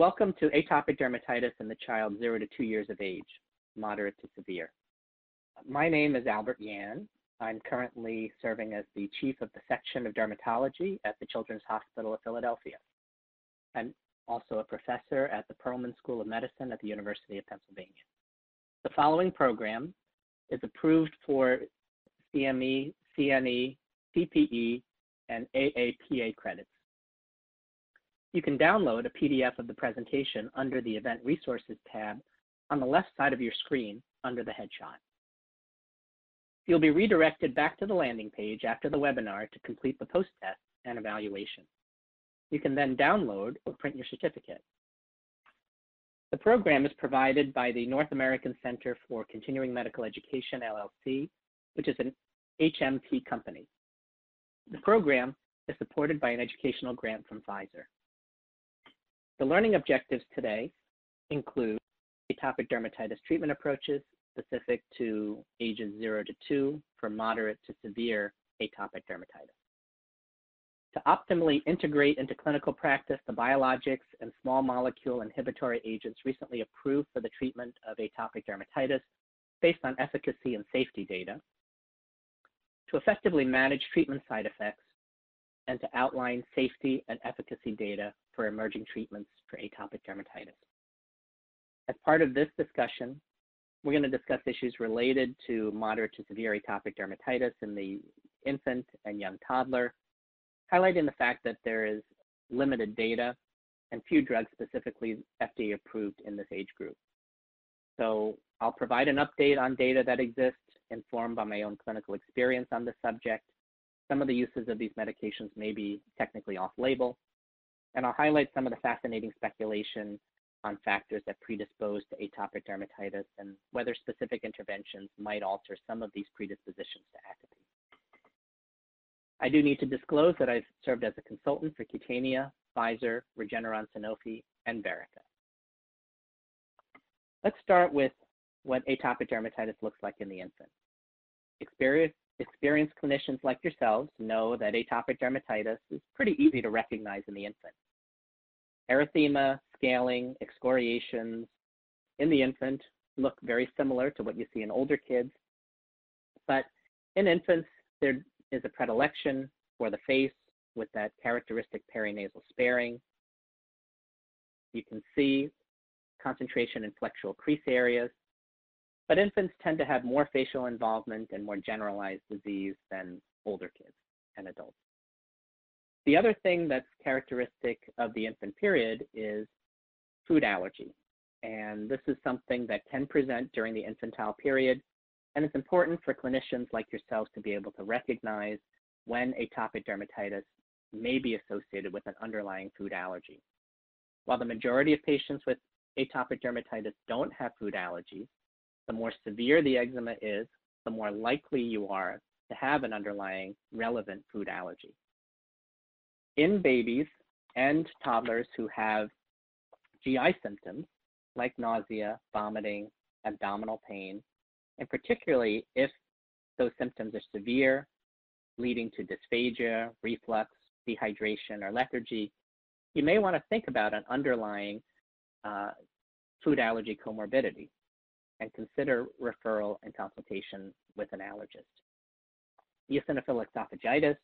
Welcome to atopic dermatitis in the child 0 to 2 years of age, moderate to severe. My name is Albert Yan. I'm currently serving as the chief of the section of dermatology at the Children's Hospital of Philadelphia. I'm also a professor at the Perelman School of Medicine at the University of Pennsylvania. The following program is approved for CME, CNE, CPE, and AAPA credits. You can download a PDF of the presentation under the Event Resources tab on the left side of your screen under the headshot. You'll be redirected back to the landing page after the webinar to complete the post-test and evaluation. You can then download or print your certificate. The program is provided by the North American Center for Continuing Medical Education, LLC, which is an HMT company. The program is supported by an educational grant from Pfizer. The learning objectives today include atopic dermatitis treatment approaches specific to ages 0 to 2 for moderate to severe atopic dermatitis. To optimally integrate into clinical practice the biologics and small molecule inhibitory agents recently approved for the treatment of atopic dermatitis based on efficacy and safety data. To effectively manage treatment side effects and to outline safety and efficacy data for emerging treatments for atopic dermatitis. As part of this discussion, we're going to discuss issues related to moderate to severe atopic dermatitis in the infant and young toddler, highlighting the fact that there is limited data and few drugs specifically FDA approved in this age group. So I'll provide an update on data that exists, informed by my own clinical experience on the subject, some of the uses of these medications may be technically off-label, and I'll highlight some of the fascinating speculation on factors that predispose to atopic dermatitis and whether specific interventions might alter some of these predispositions to atopy. I do need to disclose that I've served as a consultant for Cutanea, Pfizer, Regeneron Sanofi, and Verrica. Let's start with what atopic dermatitis looks like in the infant. Experience, experienced clinicians like yourselves know that atopic dermatitis is pretty easy to recognize in the infant. Erythema, scaling, excoriations in the infant look very similar to what you see in older kids, but in infants, there is a predilection for the face with that characteristic perinasal sparing. You can see concentration in flexural crease areas, but infants tend to have more facial involvement and more generalized disease than older kids and adults. The other thing that's characteristic of the infant period is food allergy. And this is something that can present during the infantile period. And it's important for clinicians like yourselves to be able to recognize when atopic dermatitis may be associated with an underlying food allergy. While the majority of patients with atopic dermatitis don't have food allergies, the more severe the eczema is, the more likely you are to have an underlying relevant food allergy. In babies and toddlers who have GI symptoms like nausea, vomiting, abdominal pain, and particularly if those symptoms are severe, leading to dysphagia, reflux, dehydration, or lethargy, you may want to think about an underlying uh, food allergy comorbidity and consider referral and consultation with an allergist. Eosinophilic esophagitis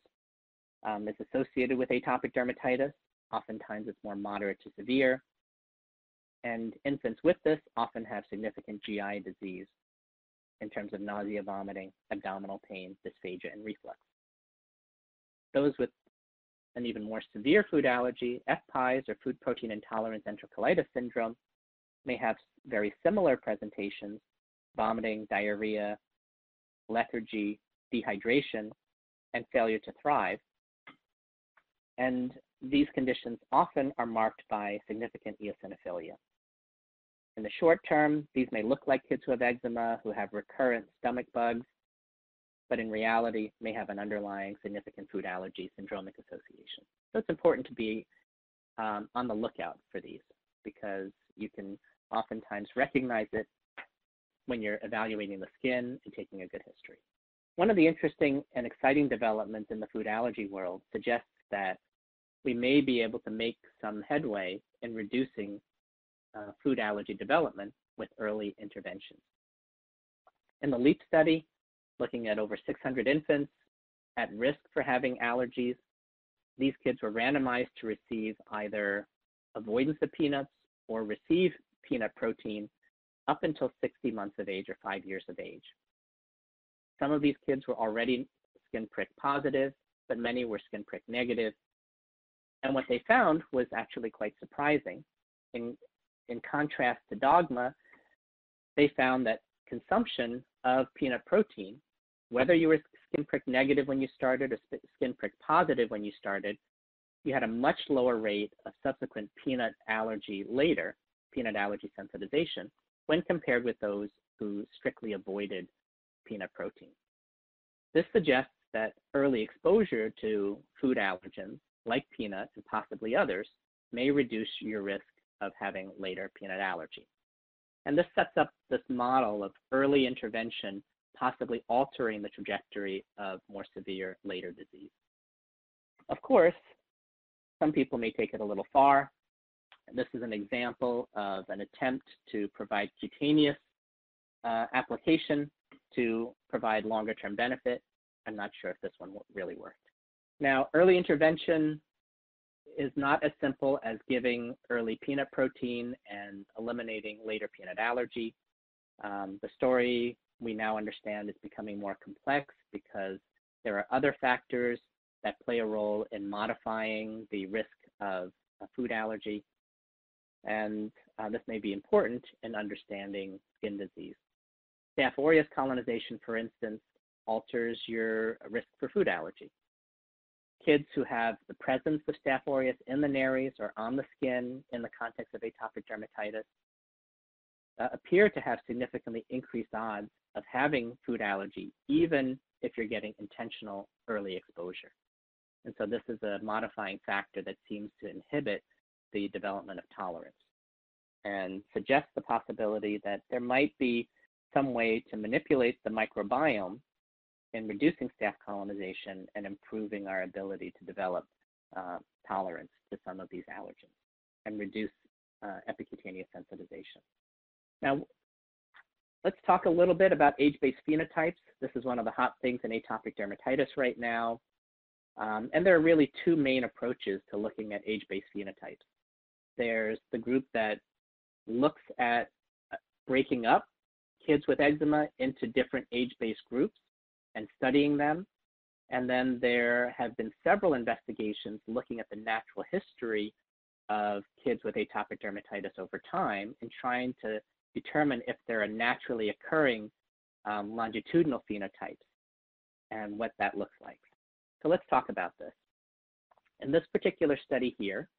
um, is associated with atopic dermatitis. Oftentimes it's more moderate to severe. And infants with this often have significant GI disease in terms of nausea, vomiting, abdominal pain, dysphagia, and reflux. Those with an even more severe food allergy, FPIES or food protein intolerance enterocolitis syndrome, may have very similar presentations, vomiting, diarrhea, lethargy, dehydration, and failure to thrive. And these conditions often are marked by significant eosinophilia. In the short term, these may look like kids who have eczema, who have recurrent stomach bugs, but in reality may have an underlying significant food allergy syndromic association. So it's important to be um, on the lookout for these because you can oftentimes recognize it when you're evaluating the skin and taking a good history. One of the interesting and exciting developments in the food allergy world suggests that we may be able to make some headway in reducing uh, food allergy development with early interventions. In the LEAP study, looking at over 600 infants at risk for having allergies, these kids were randomized to receive either avoidance of peanuts or receive peanut protein up until 60 months of age or five years of age. Some of these kids were already skin prick positive, but many were skin prick negative. And what they found was actually quite surprising. In, in contrast to dogma, they found that consumption of peanut protein, whether you were skin prick negative when you started or skin prick positive when you started, you had a much lower rate of subsequent peanut allergy later, peanut allergy sensitization, when compared with those who strictly avoided peanut protein. This suggests that early exposure to food allergens like peanut and possibly others may reduce your risk of having later peanut allergy. And this sets up this model of early intervention possibly altering the trajectory of more severe later disease. Of course, some people may take it a little far. This is an example of an attempt to provide cutaneous uh, application to provide longer term benefit. I'm not sure if this one really worked. Now, early intervention is not as simple as giving early peanut protein and eliminating later peanut allergy. Um, the story we now understand is becoming more complex because there are other factors that play a role in modifying the risk of a food allergy. And uh, this may be important in understanding skin disease. Staph aureus colonization, for instance, alters your risk for food allergy. Kids who have the presence of Staph aureus in the nares or on the skin in the context of atopic dermatitis uh, appear to have significantly increased odds of having food allergy, even if you're getting intentional early exposure. And so this is a modifying factor that seems to inhibit the development of tolerance and suggests the possibility that there might be some way to manipulate the microbiome in reducing staph colonization and improving our ability to develop uh, tolerance to some of these allergens and reduce uh, epicutaneous sensitization. Now, let's talk a little bit about age-based phenotypes. This is one of the hot things in atopic dermatitis right now. Um, and there are really two main approaches to looking at age-based phenotypes. There's the group that looks at uh, breaking up kids with eczema into different age-based groups and studying them. And then there have been several investigations looking at the natural history of kids with atopic dermatitis over time and trying to determine if there are naturally occurring um, longitudinal phenotypes and what that looks like. So let's talk about this. In this particular study here,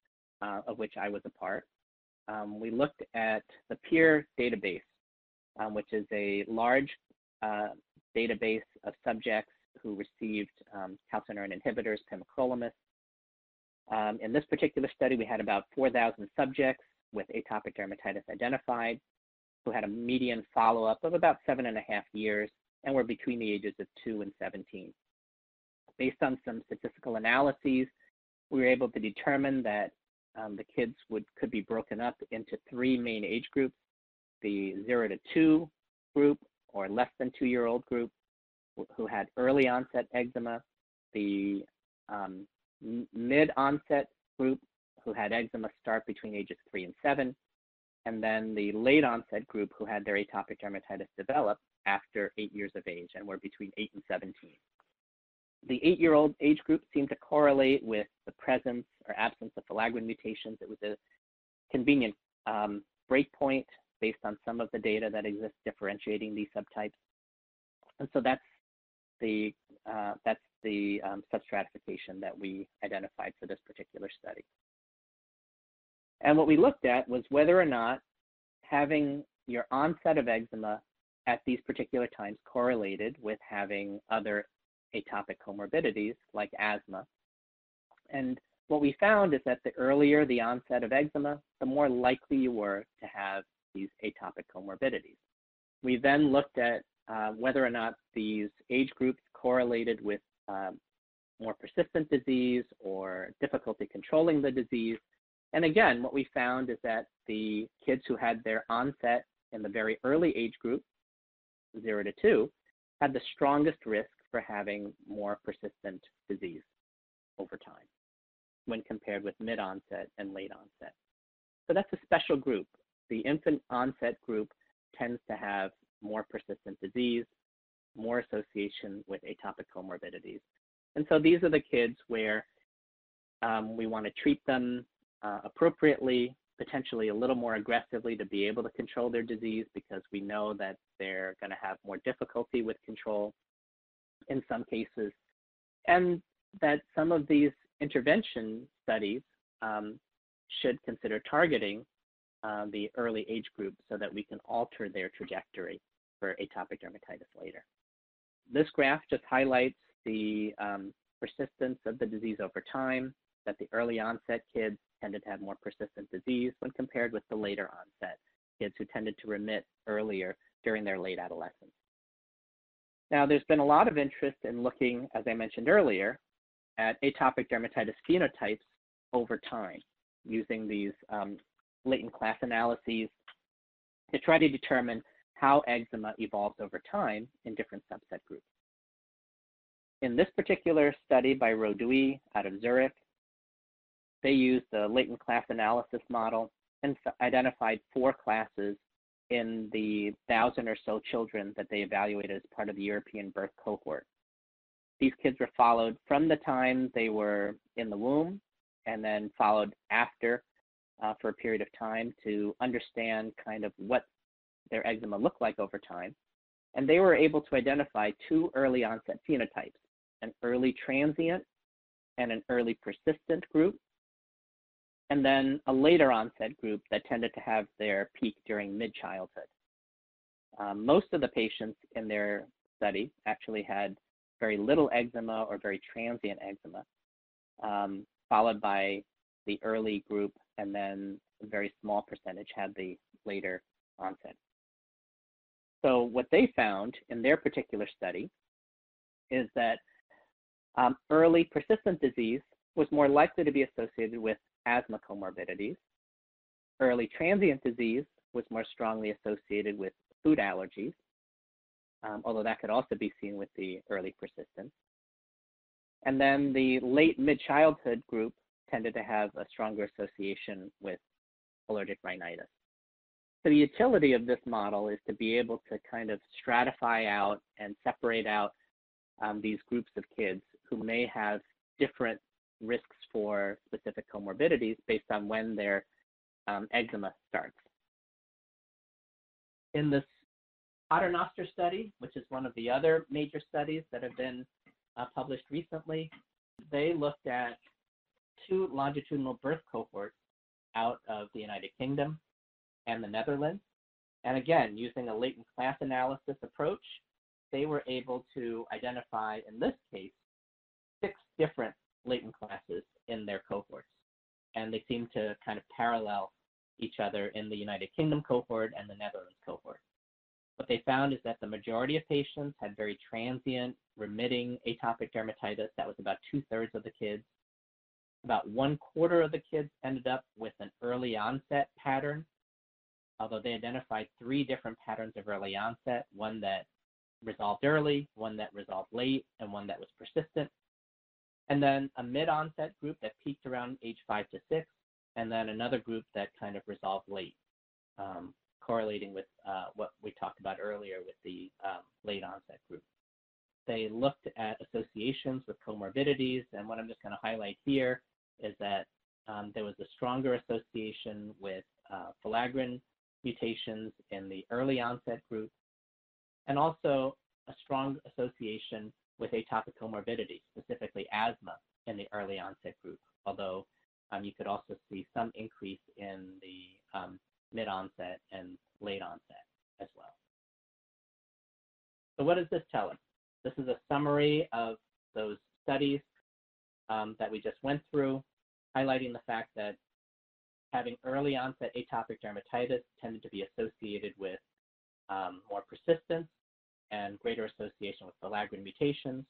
uh, of which I was a part, um, we looked at the PEER database, um, which is a large uh, database of subjects who received um, calcineurin inhibitors, pimecrolimus. Um, in this particular study, we had about 4,000 subjects with atopic dermatitis identified who had a median follow-up of about seven and a half years and were between the ages of 2 and 17. Based on some statistical analyses, we were able to determine that um, the kids would could be broken up into three main age groups, the 0 to 2 group or less than two-year-old group who had early onset eczema, the um, mid-onset group who had eczema start between ages 3 and 7, and then the late onset group who had their atopic dermatitis develop after eight years of age and were between 8 and 17. The eight year old age group seemed to correlate with the presence or absence of filaggrin mutations. It was a convenient um, breakpoint based on some of the data that exists differentiating these subtypes. And so that's the, uh, that's the um, substratification that we identified for this particular study. And what we looked at was whether or not having your onset of eczema at these particular times correlated with having other atopic comorbidities like asthma. And what we found is that the earlier the onset of eczema, the more likely you were to have these atopic comorbidities. We then looked at uh, whether or not these age groups correlated with uh, more persistent disease or difficulty controlling the disease. And again, what we found is that the kids who had their onset in the very early age group, zero to two, had the strongest risk for having more persistent disease over time when compared with mid onset and late onset. So that's a special group. The infant onset group tends to have more persistent disease, more association with atopic comorbidities. And so these are the kids where um, we want to treat them uh, appropriately, potentially a little more aggressively to be able to control their disease because we know that they're going to have more difficulty with control in some cases. And that some of these intervention studies um, should consider targeting uh, the early age group so that we can alter their trajectory for atopic dermatitis later. This graph just highlights the um, persistence of the disease over time, that the early onset kids tended to have more persistent disease when compared with the later onset kids who tended to remit earlier during their late adolescence. Now, there's been a lot of interest in looking, as I mentioned earlier, at atopic dermatitis phenotypes over time using these um, latent class analyses to try to determine how eczema evolves over time in different subset groups. In this particular study by Roduit out of Zurich, they used the latent class analysis model and identified four classes in the thousand or so children that they evaluated as part of the European birth cohort. These kids were followed from the time they were in the womb and then followed after uh, for a period of time to understand kind of what their eczema looked like over time. And they were able to identify two early onset phenotypes, an early transient and an early persistent group, and then a later onset group that tended to have their peak during mid-childhood. Um, most of the patients in their study actually had very little eczema or very transient eczema, um, followed by the early group, and then a very small percentage had the later onset. So what they found in their particular study is that um, early persistent disease was more likely to be associated with asthma comorbidities. Early transient disease was more strongly associated with food allergies, um, although that could also be seen with the early persistence. And then the late mid-childhood group tended to have a stronger association with allergic rhinitis. So the utility of this model is to be able to kind of stratify out and separate out um, these groups of kids who may have different risks for specific comorbidities based on when their um, eczema starts. In this Paternoster study, which is one of the other major studies that have been uh, published recently, they looked at two longitudinal birth cohorts out of the United Kingdom and the Netherlands. And again, using a latent class analysis approach, they were able to identify, in this case, six different latent classes in their cohorts. And they seem to kind of parallel each other in the United Kingdom cohort and the Netherlands cohort. What they found is that the majority of patients had very transient, remitting atopic dermatitis. That was about two thirds of the kids. About one quarter of the kids ended up with an early onset pattern, although they identified three different patterns of early onset one that resolved early, one that resolved late, and one that was persistent and then a mid-onset group that peaked around age five to six, and then another group that kind of resolved late, um, correlating with uh, what we talked about earlier with the um, late onset group. They looked at associations with comorbidities, and what I'm just going to highlight here is that um, there was a stronger association with uh, filaggrin mutations in the early onset group, and also a strong association with atopic comorbidity, specifically asthma, in the early onset group, although um, you could also see some increase in the um, mid onset and late onset as well. So, what does this tell us? This is a summary of those studies um, that we just went through, highlighting the fact that having early onset atopic dermatitis tended to be associated with um, more persistence and greater association with filaggrin mutations.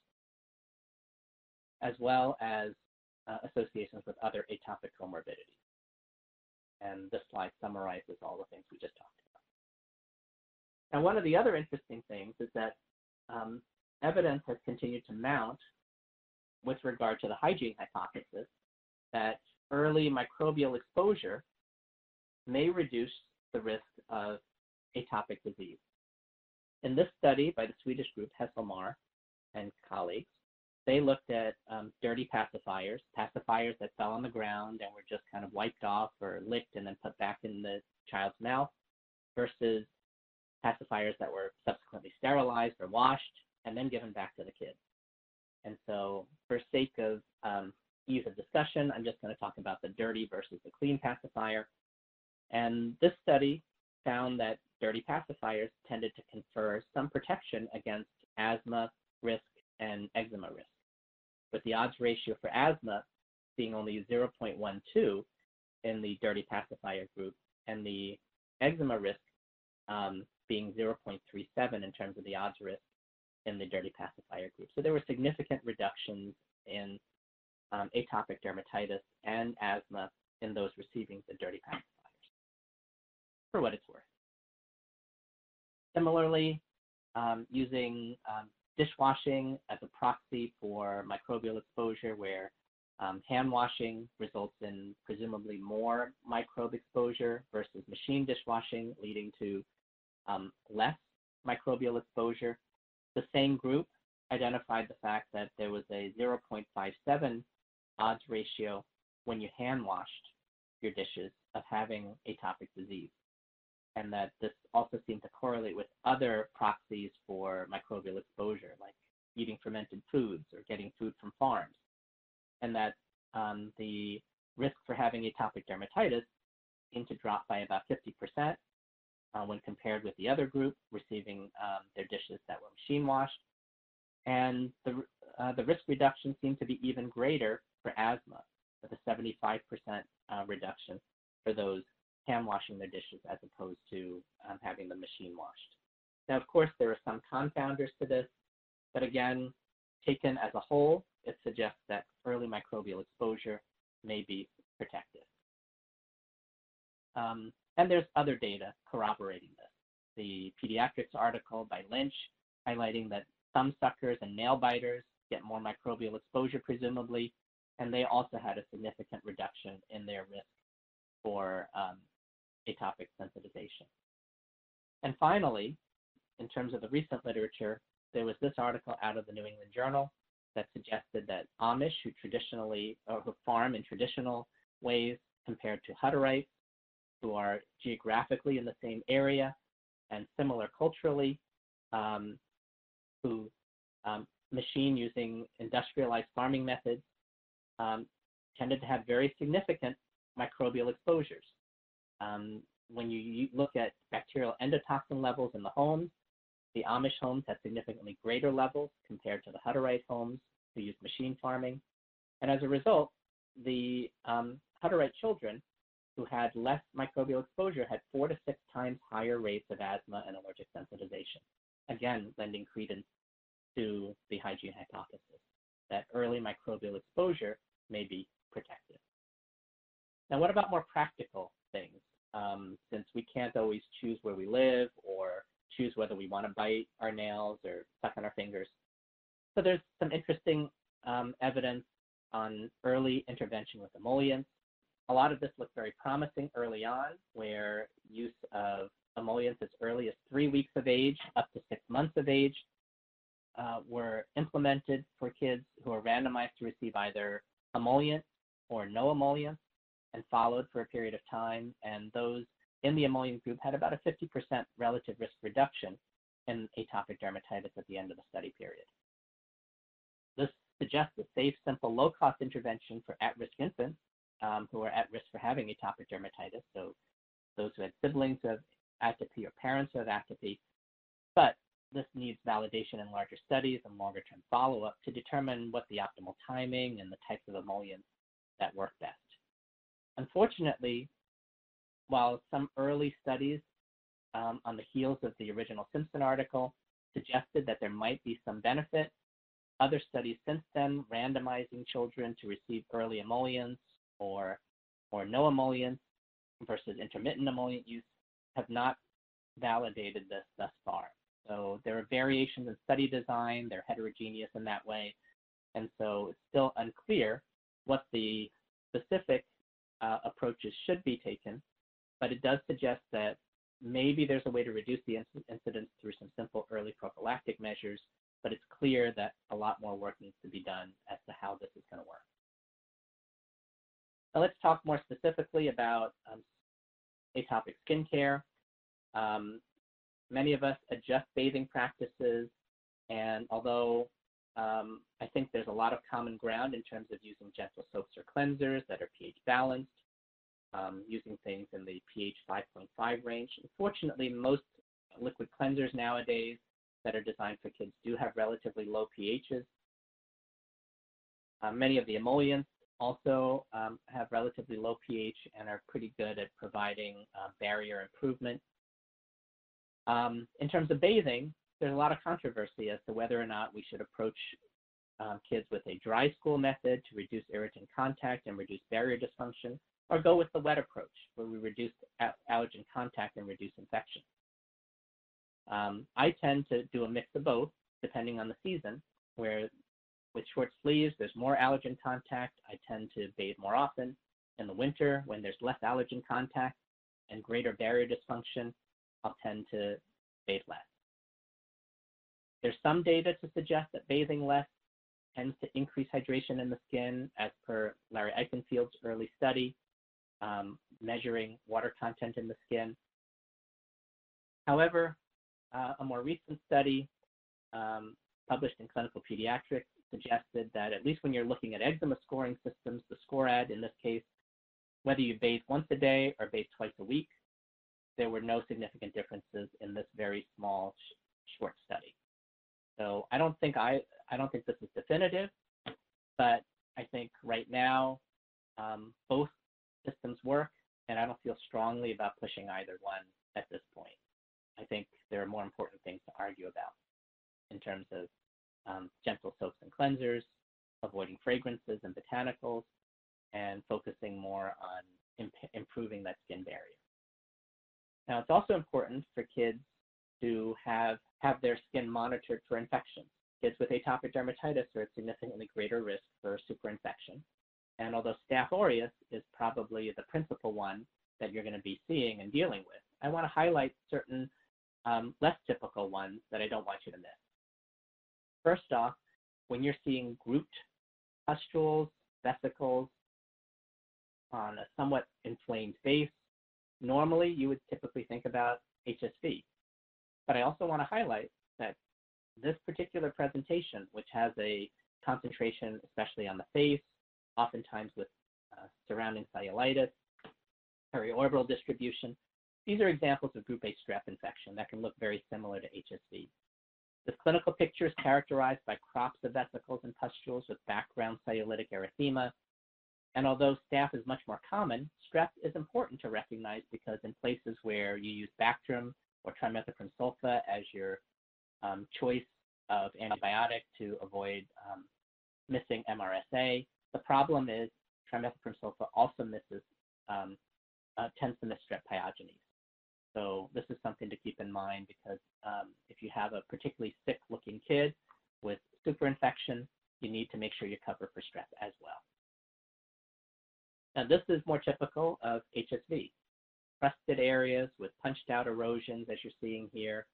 as well as uh, associations with other atopic comorbidities. And this slide summarizes all the things we just talked about. Now, one of the other interesting things is that um, evidence has continued to mount with regard to the hygiene hypothesis that early microbial exposure may reduce the risk of atopic disease. In this study by the Swedish group Hesselmar and colleagues, they looked at um, dirty pacifiers, pacifiers that fell on the ground and were just kind of wiped off or licked and then put back in the child's mouth, versus pacifiers that were subsequently sterilized or washed and then given back to the kid. And so, for sake of um, ease of discussion, I'm just going to talk about the dirty versus the clean pacifier. And this study found that dirty pacifiers tended to confer some protection against asthma risk and eczema risk with the odds ratio for asthma being only 0.12 in the dirty pacifier group, and the eczema risk um, being 0.37 in terms of the odds risk in the dirty pacifier group. So there were significant reductions in um, atopic dermatitis and asthma in those receiving the dirty pacifiers, for what it's worth. Similarly, um, using um, dishwashing as a proxy for microbial exposure, where um, hand washing results in presumably more microbe exposure versus machine dishwashing, leading to um, less microbial exposure. The same group identified the fact that there was a 0.57 odds ratio when you hand washed your dishes of having atopic disease and that this also seemed to correlate with other proxies for microbial exposure, like eating fermented foods or getting food from farms, and that um, the risk for having atopic dermatitis seemed to drop by about 50% uh, when compared with the other group receiving um, their dishes that were machine washed. And the, uh, the risk reduction seemed to be even greater for asthma, with a 75% uh, reduction for those hand washing their dishes as opposed to um, having them machine washed. Now, of course, there are some confounders to this, but again, taken as a whole, it suggests that early microbial exposure may be protective. Um, and there's other data corroborating this. The pediatrics article by Lynch highlighting that thumb suckers and nail biters get more microbial exposure, presumably, and they also had a significant reduction in their risk for um, atopic sensitization. And finally, in terms of the recent literature, there was this article out of the New England Journal that suggested that Amish who traditionally or who farm in traditional ways compared to Hutterites who are geographically in the same area and similar culturally, um, who um, machine using industrialized farming methods um, tended to have very significant microbial exposures. Um, when you look at bacterial endotoxin levels in the homes, the Amish homes had significantly greater levels compared to the Hutterite homes who used machine farming. And as a result, the um, Hutterite children who had less microbial exposure had four to six times higher rates of asthma and allergic sensitization. Again, lending credence to the hygiene hypothesis that early microbial exposure may be protective. Now, what about more practical things? Um, since we can't always choose where we live or choose whether we want to bite our nails or suck on our fingers. So there's some interesting um, evidence on early intervention with emollients. A lot of this looked very promising early on, where use of emollients as early as three weeks of age up to six months of age uh, were implemented for kids who are randomized to receive either emollient or no emollient and followed for a period of time, and those in the emollient group had about a 50% relative risk reduction in atopic dermatitis at the end of the study period. This suggests a safe, simple, low-cost intervention for at-risk infants um, who are at risk for having atopic dermatitis, so those who had siblings who have atopy or parents who have atopy. But this needs validation in larger studies and longer-term follow-up to determine what the optimal timing and the types of emollients that work best. Unfortunately, while some early studies um, on the heels of the original Simpson article suggested that there might be some benefit other studies since then, randomizing children to receive early emollients or, or no emollients versus intermittent emollient use, have not validated this thus far. So there are variations in study design, they're heterogeneous in that way, and so it's still unclear what the specific uh, approaches should be taken, but it does suggest that maybe there's a way to reduce the incidence through some simple early prophylactic measures, but it's clear that a lot more work needs to be done as to how this is going to work. Now let's talk more specifically about um, atopic skin care. Um, many of us adjust bathing practices, and although um, I think there's a lot of common ground in terms of using gentle soaps or cleansers that are pH balanced, um, using things in the pH 5.5 range. Unfortunately, most liquid cleansers nowadays that are designed for kids do have relatively low pHs. Uh, many of the emollients also um, have relatively low pH and are pretty good at providing uh, barrier improvement. Um, in terms of bathing, there's a lot of controversy as to whether or not we should approach um, kids with a dry school method to reduce irritant contact and reduce barrier dysfunction, or go with the wet approach, where we reduce allergen contact and reduce infection. Um, I tend to do a mix of both, depending on the season, where with short sleeves, there's more allergen contact. I tend to bathe more often. In the winter, when there's less allergen contact and greater barrier dysfunction, I'll tend to bathe less. There's some data to suggest that bathing less tends to increase hydration in the skin, as per Larry Eichenfield's early study, um, measuring water content in the skin. However, uh, a more recent study um, published in Clinical Pediatrics suggested that at least when you're looking at eczema scoring systems, the SCORAD in this case, whether you bathe once a day or bathe twice a week, there were no significant differences in this very small sh short study. So I don't think I I don't think this is definitive, but I think right now um, both systems work, and I don't feel strongly about pushing either one at this point. I think there are more important things to argue about in terms of um, gentle soaps and cleansers, avoiding fragrances and botanicals, and focusing more on imp improving that skin barrier. Now, it's also important for kids to have, have their skin monitored for infections. Kids with atopic dermatitis are at significantly greater risk for superinfection. And although Staph aureus is probably the principal one that you're going to be seeing and dealing with, I want to highlight certain um, less typical ones that I don't want you to miss. First off, when you're seeing grouped pustules, vesicles on a somewhat inflamed face, normally you would typically think about HSV. But I also want to highlight that this particular presentation, which has a concentration, especially on the face, oftentimes with uh, surrounding cellulitis, periorbital distribution, these are examples of group A strep infection that can look very similar to HSV. This clinical picture is characterized by crops of vesicles and pustules with background cellulitic erythema. And although staph is much more common, strep is important to recognize because in places where you use Bactrim or trimethoprim sulfa as your um, choice of antibiotic to avoid um, missing MRSA. The problem is trimethoprim sulfa also misses, um, uh, tends to miss strep pyogenes. So this is something to keep in mind because um, if you have a particularly sick looking kid with superinfection, you need to make sure you cover for strep as well. Now this is more typical of HSV crusted areas with punched out erosions as you're seeing here.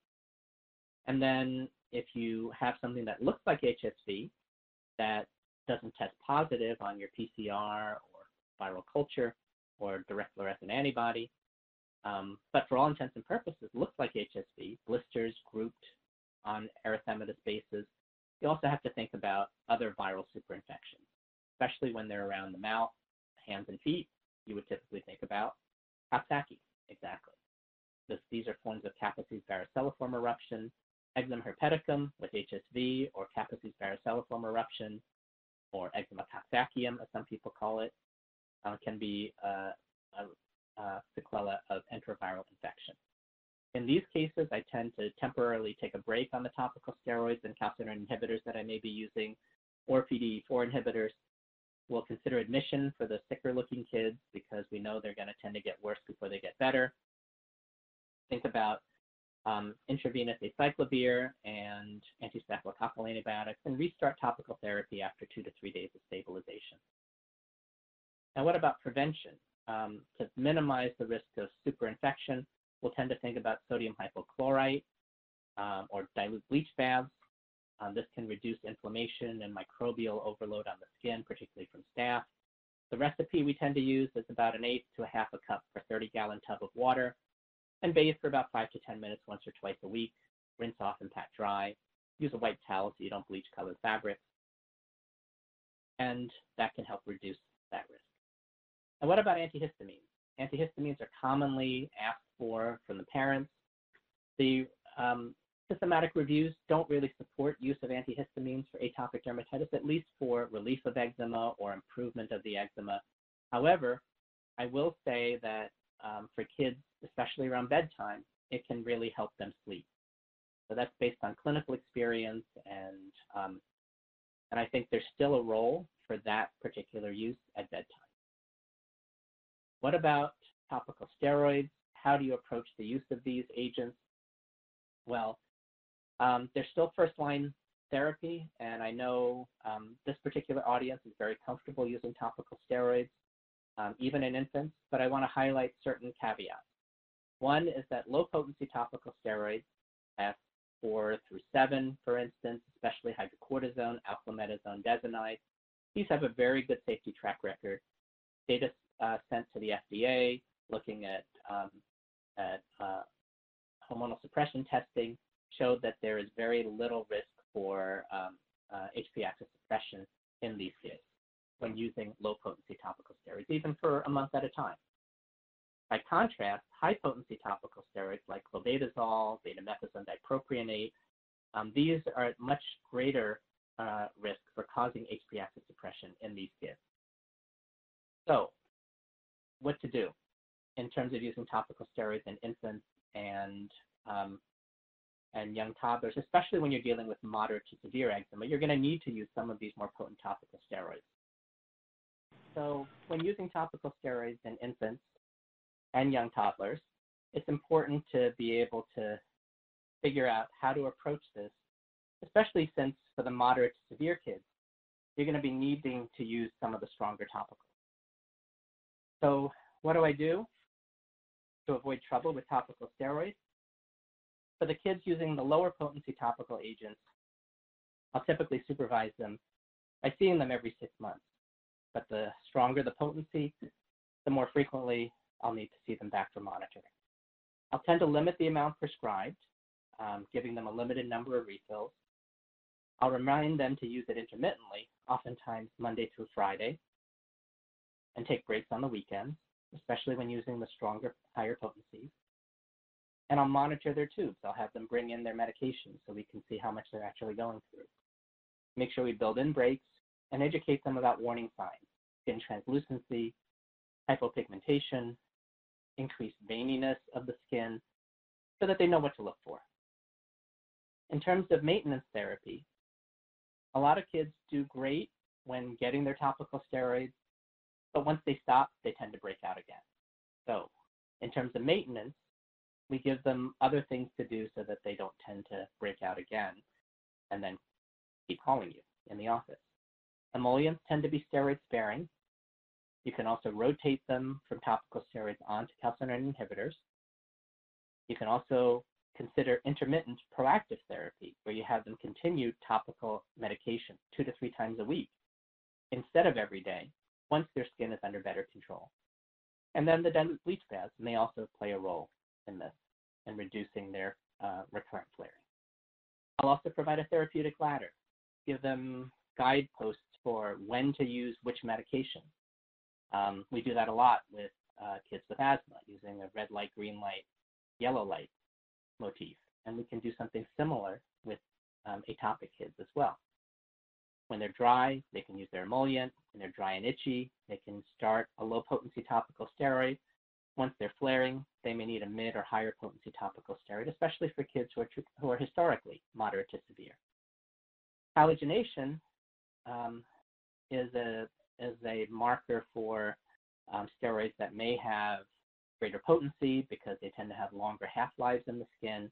And then if you have something that looks like HSV that doesn't test positive on your PCR or viral culture or direct fluorescent antibody, um, but for all intents and purposes looks like HSV, blisters grouped on erythematous bases, you also have to think about other viral superinfections, especially when they're around the mouth, hands, and feet. You would typically think about Coxsackie, exactly. This, these are forms of Kaposi's varicelliform eruption, eczema herpeticum with HSV, or Kaposi's varicelliform eruption, or eczema coxsackium, as some people call it, uh, can be uh, a, a sequela of enteroviral infection. In these cases, I tend to temporarily take a break on the topical steroids and calcineurin inhibitors that I may be using, or PDE4 inhibitors. We'll consider admission for the sicker looking kids because we know they're going to tend to get worse before they get better. Think about um, intravenous acyclovir and antistaphylococcal antibiotics and restart topical therapy after two to three days of stabilization. Now, what about prevention? Um, to minimize the risk of superinfection, we'll tend to think about sodium hypochlorite um, or dilute bleach baths. Um, this can reduce inflammation and microbial overload on the skin, particularly from staph. The recipe we tend to use is about an eighth to a half a cup per 30 gallon tub of water and bathe for about five to 10 minutes once or twice a week. Rinse off and pat dry. Use a white towel so you don't bleach colored fabrics. And that can help reduce that risk. And what about antihistamines? Antihistamines are commonly asked for from the parents. The um, systematic reviews don't really support use of antihistamines for atopic dermatitis, at least for relief of eczema or improvement of the eczema. However, I will say that um, for kids, especially around bedtime, it can really help them sleep. So that's based on clinical experience, and um, and I think there's still a role for that particular use at bedtime. What about topical steroids? How do you approach the use of these agents? Well, um, they're still first-line therapy, and I know um, this particular audience is very comfortable using topical steroids um, even in infants, but I want to highlight certain caveats. One is that low potency topical steroids, F4 through 7, for instance, especially hydrocortisone, alclometasone, desonide, these have a very good safety track record. Data uh, sent to the FDA looking at, um, at uh, hormonal suppression testing showed that there is very little risk for um, uh, HP axis suppression in these kids when using low potency topical steroids, even for a month at a time. By contrast, high potency topical steroids like clobetasol, betamethasone dipropionate, um, these are at much greater uh, risk for causing HP axis suppression in these kids. So, what to do in terms of using topical steroids in infants and um, and young toddlers, especially when you're dealing with moderate to severe eczema, you're going to need to use some of these more potent topical steroids. So when using topical steroids in infants and young toddlers, it's important to be able to figure out how to approach this, especially since for the moderate to severe kids, you're going to be needing to use some of the stronger topicals. So what do I do to avoid trouble with topical steroids? For the kids using the lower potency topical agents, I'll typically supervise them by seeing them every six months but the stronger the potency, the more frequently I'll need to see them back for monitoring. I'll tend to limit the amount prescribed, um, giving them a limited number of refills. I'll remind them to use it intermittently, oftentimes Monday through Friday, and take breaks on the weekends, especially when using the stronger, higher potencies. And I'll monitor their tubes. I'll have them bring in their medications so we can see how much they're actually going through. Make sure we build in breaks and educate them about warning signs, skin translucency, hypopigmentation, increased veininess of the skin, so that they know what to look for. In terms of maintenance therapy, a lot of kids do great when getting their topical steroids, but once they stop, they tend to break out again. So, in terms of maintenance, we give them other things to do so that they don't tend to break out again and then keep calling you in the office. Emollients tend to be steroid sparing. You can also rotate them from topical steroids onto calcineurin inhibitors. You can also consider intermittent proactive therapy, where you have them continue topical medication two to three times a week instead of every day once their skin is under better control. And then the bleach baths may also play a role in this in reducing their uh, recurrent flaring. I'll also provide a therapeutic ladder, give them guideposts for when to use which medication. Um, we do that a lot with uh, kids with asthma using a red light, green light, yellow light motif. And we can do something similar with um, atopic kids as well. When they're dry, they can use their emollient. When they're dry and itchy, they can start a low potency topical steroid. Once they're flaring, they may need a mid or higher potency topical steroid, especially for kids who are, who are historically moderate to severe. Halogenation um, is, a, is a marker for um, steroids that may have greater potency because they tend to have longer half-lives in the skin.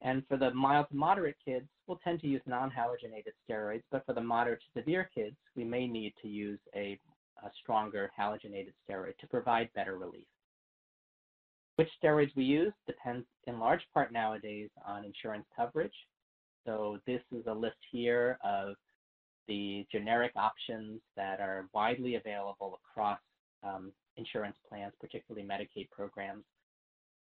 And for the mild to moderate kids, we'll tend to use non-halogenated steroids, but for the moderate to severe kids, we may need to use a, a stronger halogenated steroid to provide better relief. Which steroids we use depends in large part nowadays on insurance coverage. So this is a list here of the generic options that are widely available across um, insurance plans, particularly Medicaid programs.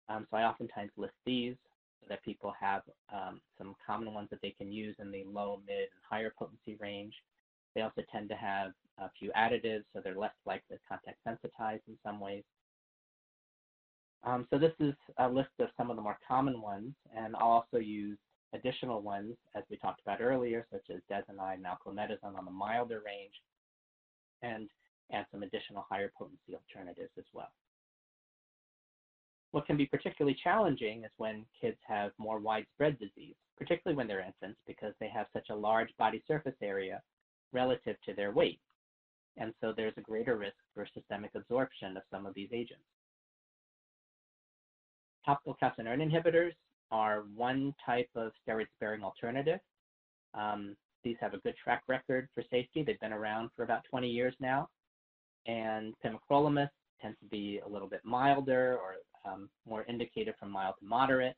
Um, so I oftentimes list these so that people have um, some common ones that they can use in the low, mid, and higher potency range. They also tend to have a few additives, so they're less likely to contact sensitized in some ways. Um, so this is a list of some of the more common ones, and I'll also use additional ones, as we talked about earlier, such as desonide and on the milder range, and add some additional higher potency alternatives as well. What can be particularly challenging is when kids have more widespread disease, particularly when they're infants, because they have such a large body surface area relative to their weight. And so there's a greater risk for systemic absorption of some of these agents. Topical calcineurin inhibitors are one type of steroid-sparing alternative. Um, these have a good track record for safety. They've been around for about 20 years now. And pimecrolimus tends to be a little bit milder or um, more indicated from mild to moderate,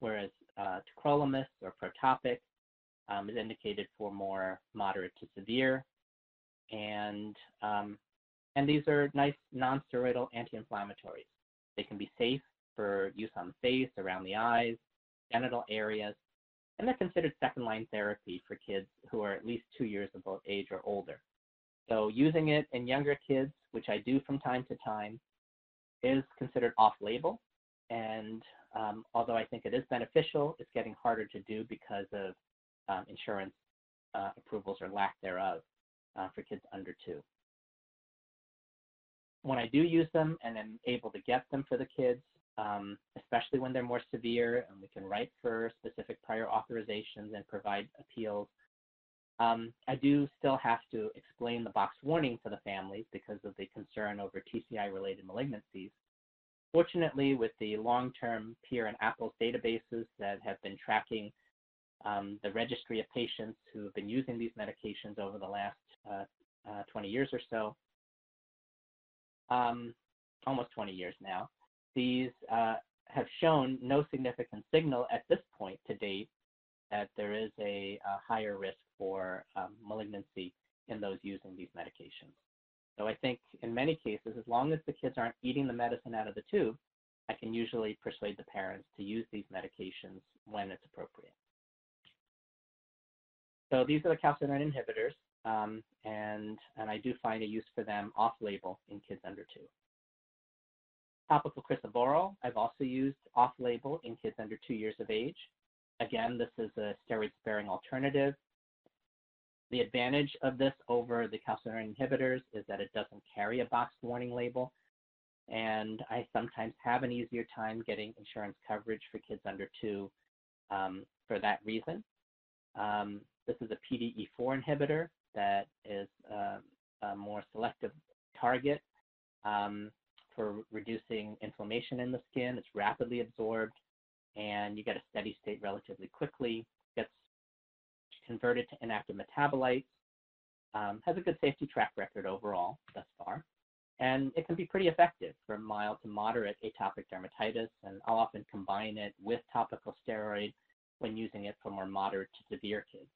whereas uh, tacrolimus or protopic um, is indicated for more moderate to severe. And, um, and these are nice non-steroidal anti-inflammatories. They can be safe for use on the face, around the eyes, genital areas, and they're considered second-line therapy for kids who are at least two years of age or older. So using it in younger kids, which I do from time to time, is considered off-label. And um, although I think it is beneficial, it's getting harder to do because of um, insurance uh, approvals or lack thereof uh, for kids under two. When I do use them and am able to get them for the kids, um, especially when they're more severe and we can write for specific prior authorizations and provide appeals, um, I do still have to explain the box warning to the families because of the concern over TCI-related malignancies. Fortunately, with the long-term PEER and APPLES databases that have been tracking um, the registry of patients who have been using these medications over the last uh, uh, 20 years or so, um, almost 20 years now, these uh, have shown no significant signal at this point to date that there is a, a higher risk for um, malignancy in those using these medications. So I think in many cases, as long as the kids aren't eating the medicine out of the tube, I can usually persuade the parents to use these medications when it's appropriate. So these are the calcineurin inhibitors, um, and, and I do find a use for them off-label in kids under two. Topical crisaborole, I've also used off-label in kids under two years of age. Again, this is a steroid-sparing alternative. The advantage of this over the calcineurin inhibitors is that it doesn't carry a boxed warning label, and I sometimes have an easier time getting insurance coverage for kids under two um, for that reason. Um, this is a PDE4 inhibitor that is uh, a more selective target um, for reducing inflammation in the skin. It's rapidly absorbed and you get a steady state relatively quickly, gets converted to inactive metabolites, um, has a good safety track record overall thus far, and it can be pretty effective for mild to moderate atopic dermatitis, and I'll often combine it with topical steroid when using it for more moderate to severe kids.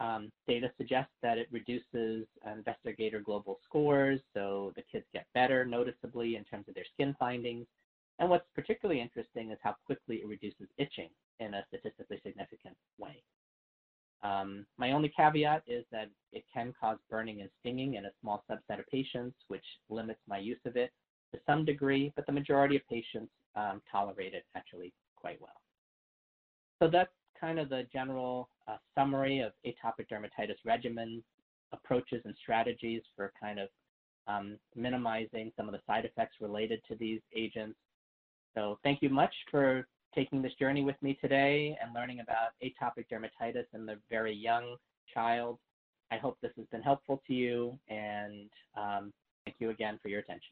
Um, data suggests that it reduces investigator global scores, so the kids get better noticeably in terms of their skin findings, and what's particularly interesting is how quickly it reduces itching in a statistically significant way. Um, my only caveat is that it can cause burning and stinging in a small subset of patients, which limits my use of it to some degree, but the majority of patients um, tolerate it actually quite well. So that's kind of the general uh, summary of atopic dermatitis regimens, approaches, and strategies for kind of um, minimizing some of the side effects related to these agents. So thank you much for taking this journey with me today and learning about atopic dermatitis in the very young child. I hope this has been helpful to you, and um, thank you again for your attention.